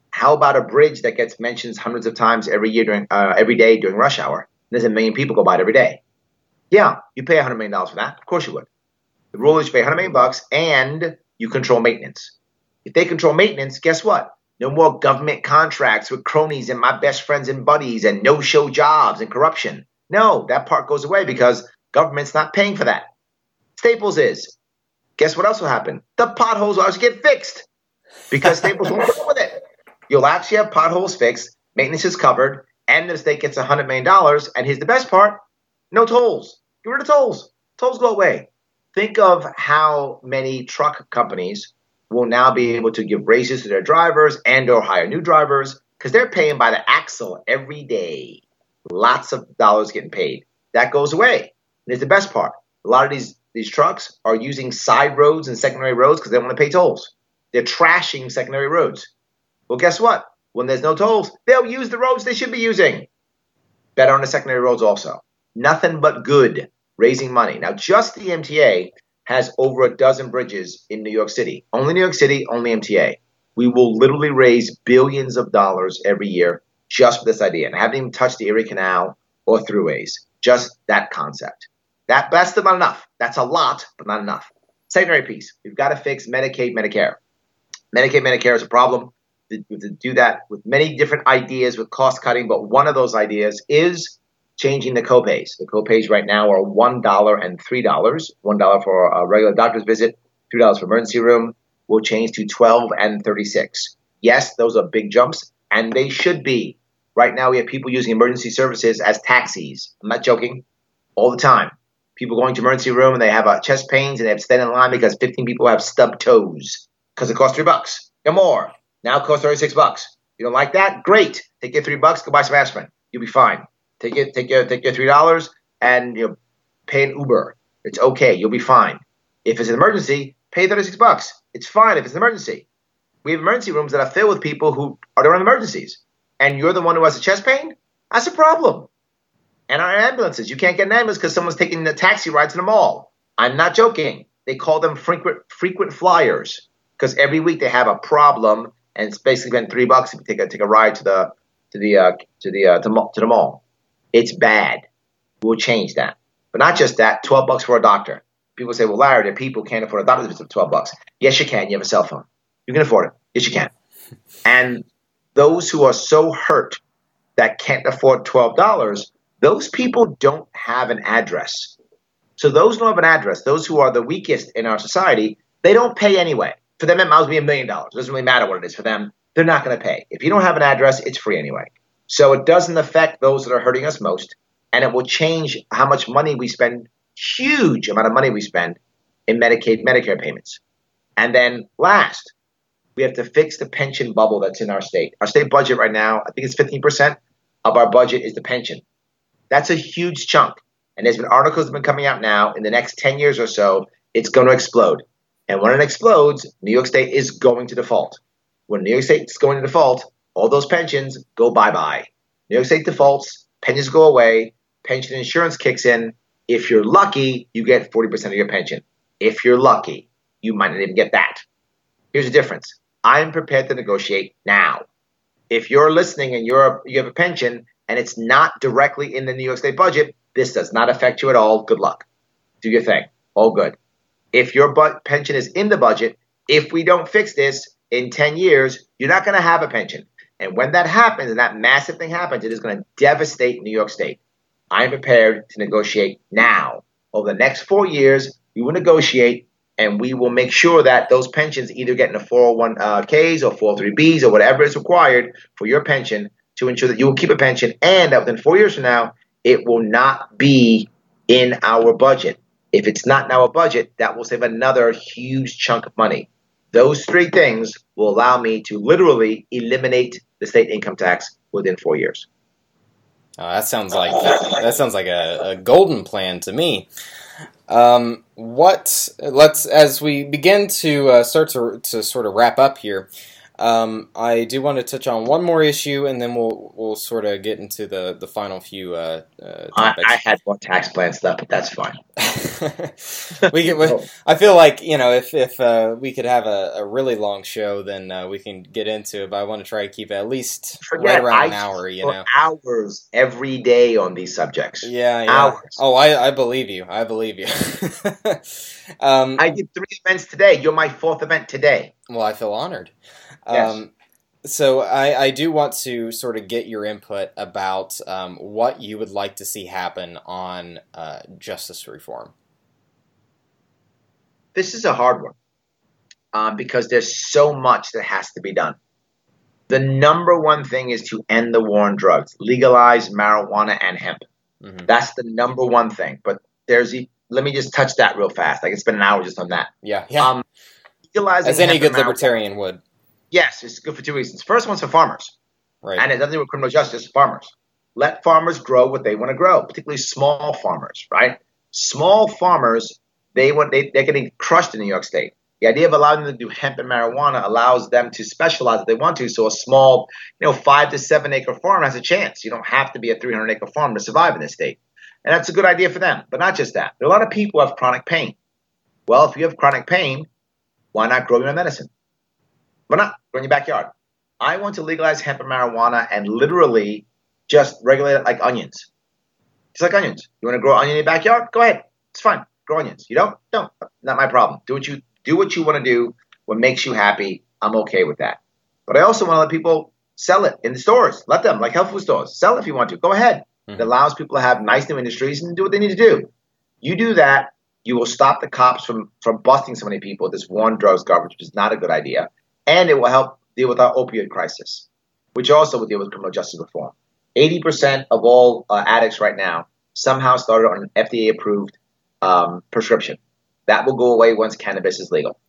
How about a bridge that gets mentioned hundreds of times every year during uh, every day during rush hour? There's a million people go by it every day. Yeah, you pay $100 million for that. Of course you would. The rule is you pay 100 million bucks and you control maintenance. If they control maintenance, guess what? No more government contracts with cronies and my best friends and buddies and no show jobs and corruption. No, that part goes away because government's not paying for that. Staples is. Guess what else will happen? The potholes will actually get fixed because Staples won't deal with it. You'll actually have potholes fixed, maintenance is covered, and the state gets $100 million. And here's the best part no tolls. Get rid of tolls. Tolls go away. Think of how many truck companies will now be able to give raises to their drivers and or hire new drivers because they're paying by the axle every day. Lots of dollars getting paid. That goes away. And it's the best part. A lot of these these trucks are using side roads and secondary roads because they want to pay tolls. They're trashing secondary roads. Well, guess what? When there's no tolls, they'll use the roads they should be using. Better on the secondary roads also nothing but good raising money. Now, just the MTA has over a dozen bridges in New York City. Only New York City, only MTA. We will literally raise billions of dollars every year just for this idea. And I haven't even touched the Erie Canal or throughways. Just that concept. That that's not enough. That's a lot, but not enough. Secondary piece. We've got to fix Medicaid, Medicare. Medicaid, Medicare is a problem. Have to do that with many different ideas with cost cutting, but one of those ideas is changing the copays. The copays right now are one dollar and three dollars. One dollar for a regular doctor's visit, two dollars for emergency room. Will change to twelve and thirty-six. Yes, those are big jumps, and they should be. Right now, we have people using emergency services as taxis. I'm not joking. All the time, people going to emergency room and they have uh, chest pains and they have to stand in line because 15 people have stubbed toes because it costs three bucks or more. Now it costs 36 bucks. You don't like that? Great. Take your three bucks, go buy some aspirin. You'll be fine. Take it, take your take your three dollars and you know, pay an Uber. It's okay. You'll be fine. If it's an emergency, pay 36 bucks. It's fine if it's an emergency. We have emergency rooms that are filled with people who are on emergencies, and you're the one who has a chest pain. That's a problem. And our ambulances, you can't get an ambulance because someone's taking the taxi ride to the mall. I'm not joking. They call them frequent frequent flyers because every week they have a problem, and it's basically been three bucks if you take a take a ride to the to the uh, to the uh, to, to the mall. It's bad. We'll change that, but not just that. Twelve bucks for a doctor. People say, "Well, Larry, the people can't afford a doctor's visit for twelve bucks." Yes, you can. You have a cell phone. You can afford it. Yes, you can. And those who are so hurt that can't afford twelve dollars, those people don't have an address. So those who don't have an address, those who are the weakest in our society, they don't pay anyway. For them, it might be a million dollars. It doesn't really matter what it is for them. They're not going to pay. If you don't have an address, it's free anyway. So it doesn't affect those that are hurting us most, and it will change how much money we spend. Huge amount of money we spend in Medicaid, Medicare payments. And then last, we have to fix the pension bubble that's in our state. Our state budget right now, I think it's 15% of our budget is the pension. That's a huge chunk. And there's been articles that have been coming out now. In the next 10 years or so, it's going to explode. And when it explodes, New York State is going to default. When New York State is going to default, all those pensions go bye bye. New York State defaults, pensions go away, pension insurance kicks in. If you're lucky, you get 40% of your pension. If you're lucky, you might not even get that. Here's the difference I'm prepared to negotiate now. If you're listening and you're you have a pension and it's not directly in the New York State budget, this does not affect you at all. Good luck. Do your thing. All good. If your bu- pension is in the budget, if we don't fix this in 10 years, you're not going to have a pension. And when that happens and that massive thing happens, it is going to devastate New York State. I'm prepared to negotiate now. Over the next four years, we will negotiate and we will make sure that those pensions either get in the 401ks or 403bs or whatever is required for your pension to ensure that you will keep a pension and that within four years from now, it will not be in our budget. If it's not in our budget, that will save another huge chunk of money. Those three things will allow me to literally eliminate the state income tax within four years. Oh, that sounds like that sounds like a, a golden plan to me. Um, what let's as we begin to uh, start to to sort of wrap up here. Um, I do want to touch on one more issue, and then we'll we'll sort of get into the the final few uh, uh, I, I, had more tax plan stuff, but that's fine. we can, I feel like you know if if uh, we could have a, a, really long show, then uh, we can get into it. But I want to try to keep it at least Forget, right around I an hour. You know, hours every day on these subjects. Yeah, yeah. Hours. Oh, I, I believe you. I believe you. um, I did three events today. You're my fourth event today. Well, I feel honored. Yes. Um, so I, I do want to sort of get your input about um, what you would like to see happen on uh, justice reform. This is a hard one um, because there's so much that has to be done. The number one thing is to end the war on drugs, legalize marijuana and hemp. Mm-hmm. That's the number one thing. But there's, let me just touch that real fast. I can spend an hour just on that. Yeah, yeah. Um, legalizing as any good libertarian would. Yes, it's good for two reasons. First one's for farmers. Right. And it doesn't do with criminal justice, farmers. Let farmers grow what they want to grow, particularly small farmers, right? Small farmers, they want they, they're getting crushed in New York State. The idea of allowing them to do hemp and marijuana allows them to specialize if they want to. So a small, you know, five to seven acre farm has a chance. You don't have to be a 300 acre farm to survive in this state. And that's a good idea for them. But not just that. There are a lot of people who have chronic pain. Well, if you have chronic pain, why not grow your medicine? But not in your backyard. I want to legalize hemp and marijuana and literally just regulate it like onions. Just like onions. You want to grow onion in your backyard? Go ahead. It's fine. Grow onions. You don't? Don't. Not my problem. Do what you do what you want to do. What makes you happy. I'm okay with that. But I also want to let people sell it in the stores. Let them, like health food stores, sell it if you want to. Go ahead. Mm-hmm. It allows people to have nice new industries and do what they need to do. You do that, you will stop the cops from from busting so many people. This war on drugs garbage, which is not a good idea and it will help deal with our opioid crisis, which also will deal with criminal justice reform. 80% of all uh, addicts right now somehow started on an FDA approved um, prescription. That will go away once cannabis is legal.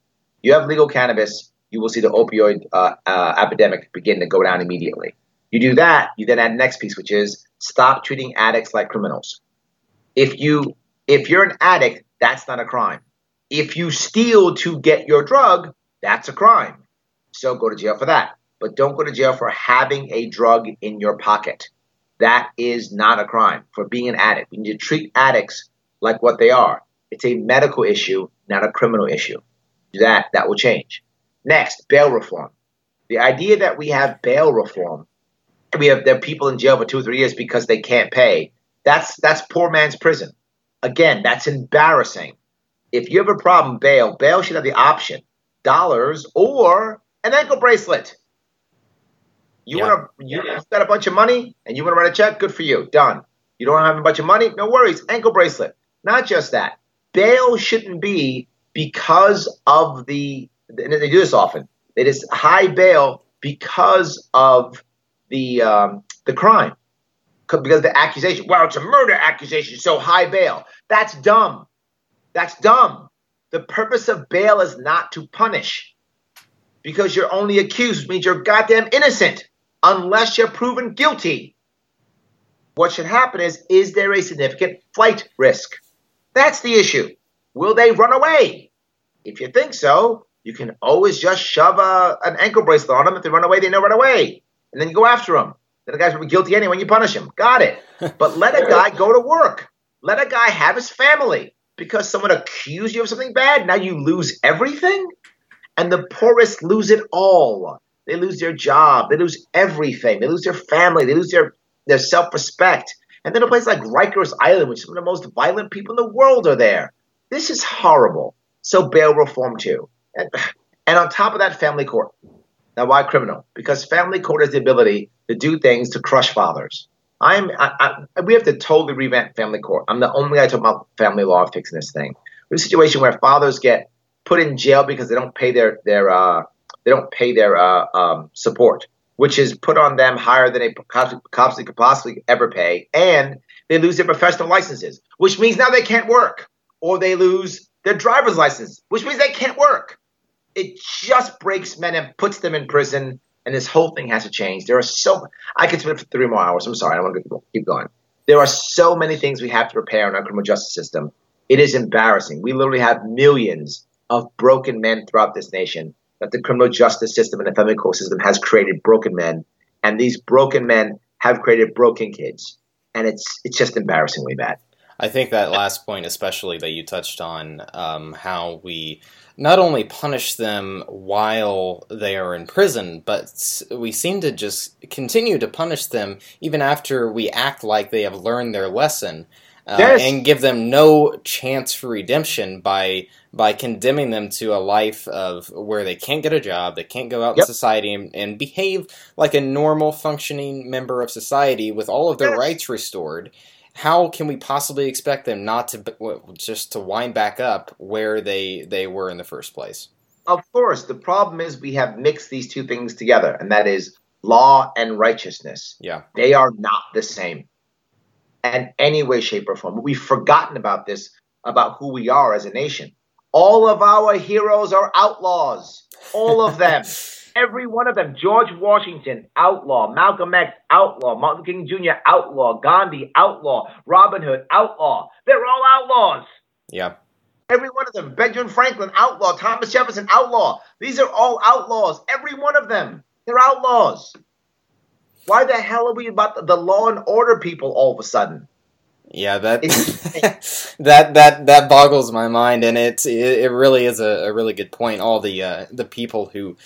You have legal cannabis, you will see the opioid uh, uh, epidemic begin to go down immediately. You do that, you then add the next piece, which is stop treating addicts like criminals. If you if you're an addict, that's not a crime. If you steal to get your drug, that's a crime. So go to jail for that. But don't go to jail for having a drug in your pocket. That is not a crime for being an addict. We need to treat addicts like what they are. It's a medical issue, not a criminal issue. That, that will change. Next, bail reform. The idea that we have bail reform, we have there people in jail for two or three years because they can't pay. That's that's poor man's prison. Again, that's embarrassing. If you have a problem, bail. Bail should have the option: dollars or an ankle bracelet. You yeah. want to you got a bunch of money and you want to write a check? Good for you. Done. You don't have a bunch of money? No worries. Ankle bracelet. Not just that. Bail shouldn't be because of the. And they do this often. It is high bail because of the um, the crime, because of the accusation. Well, it's a murder accusation, so high bail. That's dumb. That's dumb. The purpose of bail is not to punish, because you're only accused, means you're goddamn innocent unless you're proven guilty. What should happen is, is there a significant flight risk? That's the issue. Will they run away? If you think so, you can always just shove a, an ankle bracelet on them. If they run away, they know run away. And then you go after them. Then the guy's going to be guilty anyway when you punish him. Got it. But let a guy go to work. Let a guy have his family. Because someone accused you of something bad, now you lose everything? And the poorest lose it all. They lose their job. They lose everything. They lose their family. They lose their, their self respect. And then a place like Rikers Island, which some of the most violent people in the world are there. This is horrible. So bail reform too. And, and on top of that, family court. Now, why criminal? Because family court has the ability to do things to crush fathers. I'm. I, I, we have to totally revamp family court. I'm the only guy talking about family law fixing this thing. There's a situation where fathers get put in jail because they don't pay their their uh, they don't pay their uh, um, support, which is put on them higher than a cops could possibly ever pay, and they lose their professional licenses, which means now they can't work, or they lose their driver's license, which means they can't work. It just breaks men and puts them in prison, and this whole thing has to change. There are so I could spend for three more hours. I'm sorry, I want to keep going. There are so many things we have to repair in our criminal justice system. It is embarrassing. We literally have millions of broken men throughout this nation that the criminal justice system and the family court system has created broken men, and these broken men have created broken kids, and it's it's just embarrassingly bad. I think that last point, especially that you touched on, um, how we not only punish them while they are in prison, but we seem to just continue to punish them even after we act like they have learned their lesson. Uh, and give them no chance for redemption by by condemning them to a life of where they can't get a job, they can't go out yep. in society and, and, behave like a normal functioning member of society with all of their yes. rights restored. How can we possibly expect them not to just to wind back up where they they were in the first place? Of course, the problem is we have mixed these two things together, and that is law and righteousness. Yeah, they are not the same in any way, shape, or form. We've forgotten about this, about who we are as a nation. All of our heroes are outlaws. All of them. Every one of them. George Washington, outlaw. Malcolm X, outlaw. Martin King Jr., outlaw. Gandhi, outlaw. Robin Hood, outlaw. They're all outlaws. Yeah. Every one of them. Benjamin Franklin, outlaw. Thomas Jefferson, outlaw. These are all outlaws. Every one of them. They're outlaws. Why the hell are we about the law and order people all of a sudden? Yeah, that that that that boggles my mind, and it it really is a, a really good point. All the uh, the people who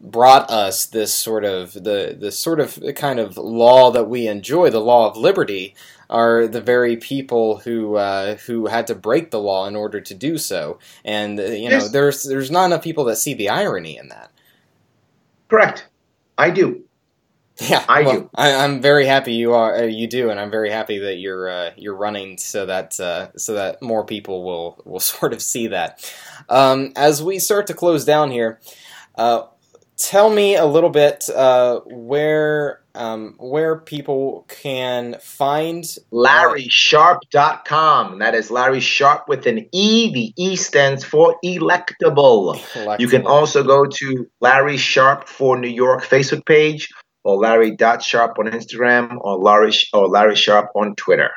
brought us this sort of the the sort of kind of law that we enjoy, the law of liberty, are the very people who uh, who had to break the law in order to do so. And uh, you know, there's there's not enough people that see the irony in that. Correct, I do. Yeah, I well, do. I, am very happy you are. Uh, you do, and I'm very happy that you're uh, you're running so that uh, so that more people will will sort of see that. Um, as we start to close down here, uh, tell me a little bit uh, where um, where people can find LarrySharpe.com. That is Larry Sharpe with an E. The E stands for electable. electable. You can also go to Larry Sharpe for New York Facebook page or Larry Sharpe on Instagram or Larry or Larry Sharpe on Twitter.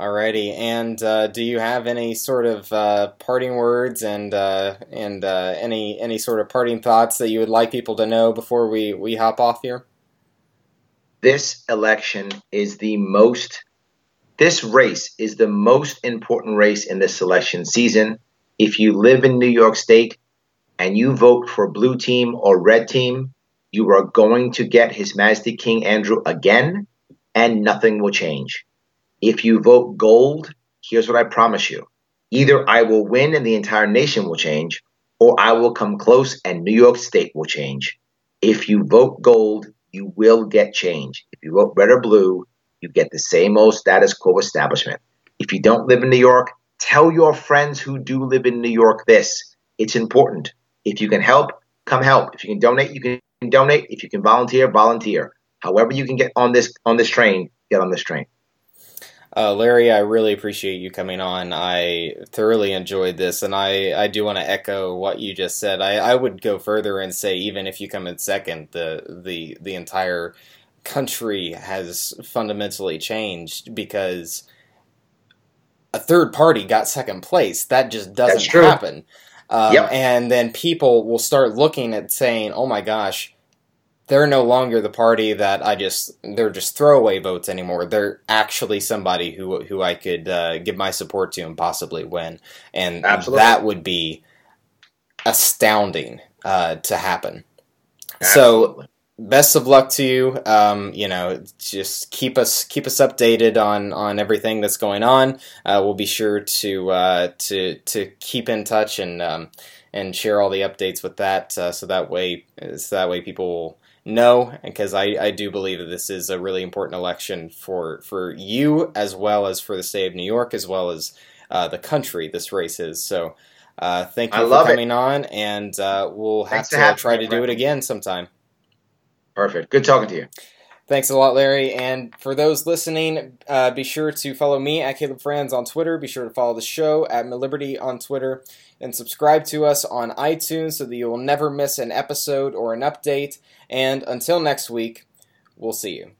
Alrighty, and uh, do you have any sort of uh, parting words and uh, and uh, any any sort of parting thoughts that you would like people to know before we, we hop off here? This election is the most. This race is the most important race in this election season. If you live in New York State and you vote for blue team or red team, you are going to get His Majesty King Andrew again, and nothing will change. If you vote gold, here's what I promise you either I will win and the entire nation will change, or I will come close and New York State will change. If you vote gold, you will get change. If you vote red or blue, you get the same old status quo establishment. If you don't live in New York, tell your friends who do live in New York this. It's important. If you can help, come help. If you can donate, you can donate. If you can volunteer, volunteer. However you can get on this on this train, get on this train. Uh, Larry, I really appreciate you coming on. I thoroughly enjoyed this, and I, I do want to echo what you just said. I, I would go further and say even if you come in second, the the the entire country has fundamentally changed because a third party got second place. That just doesn't happen. Um, yep. And then people will start looking at saying, "Oh my gosh." They're no longer the party that I just they're just throwaway votes anymore. They're actually somebody who who I could uh, give my support to and possibly win, and Absolutely. that would be astounding uh, to happen. Absolutely. So best of luck to you. Um, you know, just keep us keep us updated on on everything that's going on. Uh, we'll be sure to uh, to to keep in touch and um, and share all the updates with that, uh, so that way so that way people will no, because I, I do believe that this is a really important election for for you as well as for the state of New York as well as uh, the country. This race is so. Uh, thank you for coming it. on, and uh, we'll have to, to try to do it again sometime. Perfect. Good talking to you. Thanks a lot, Larry. And for those listening, uh, be sure to follow me at Caleb Franz on Twitter. Be sure to follow the show at Liberty on Twitter. And subscribe to us on iTunes so that you will never miss an episode or an update. And until next week, we'll see you.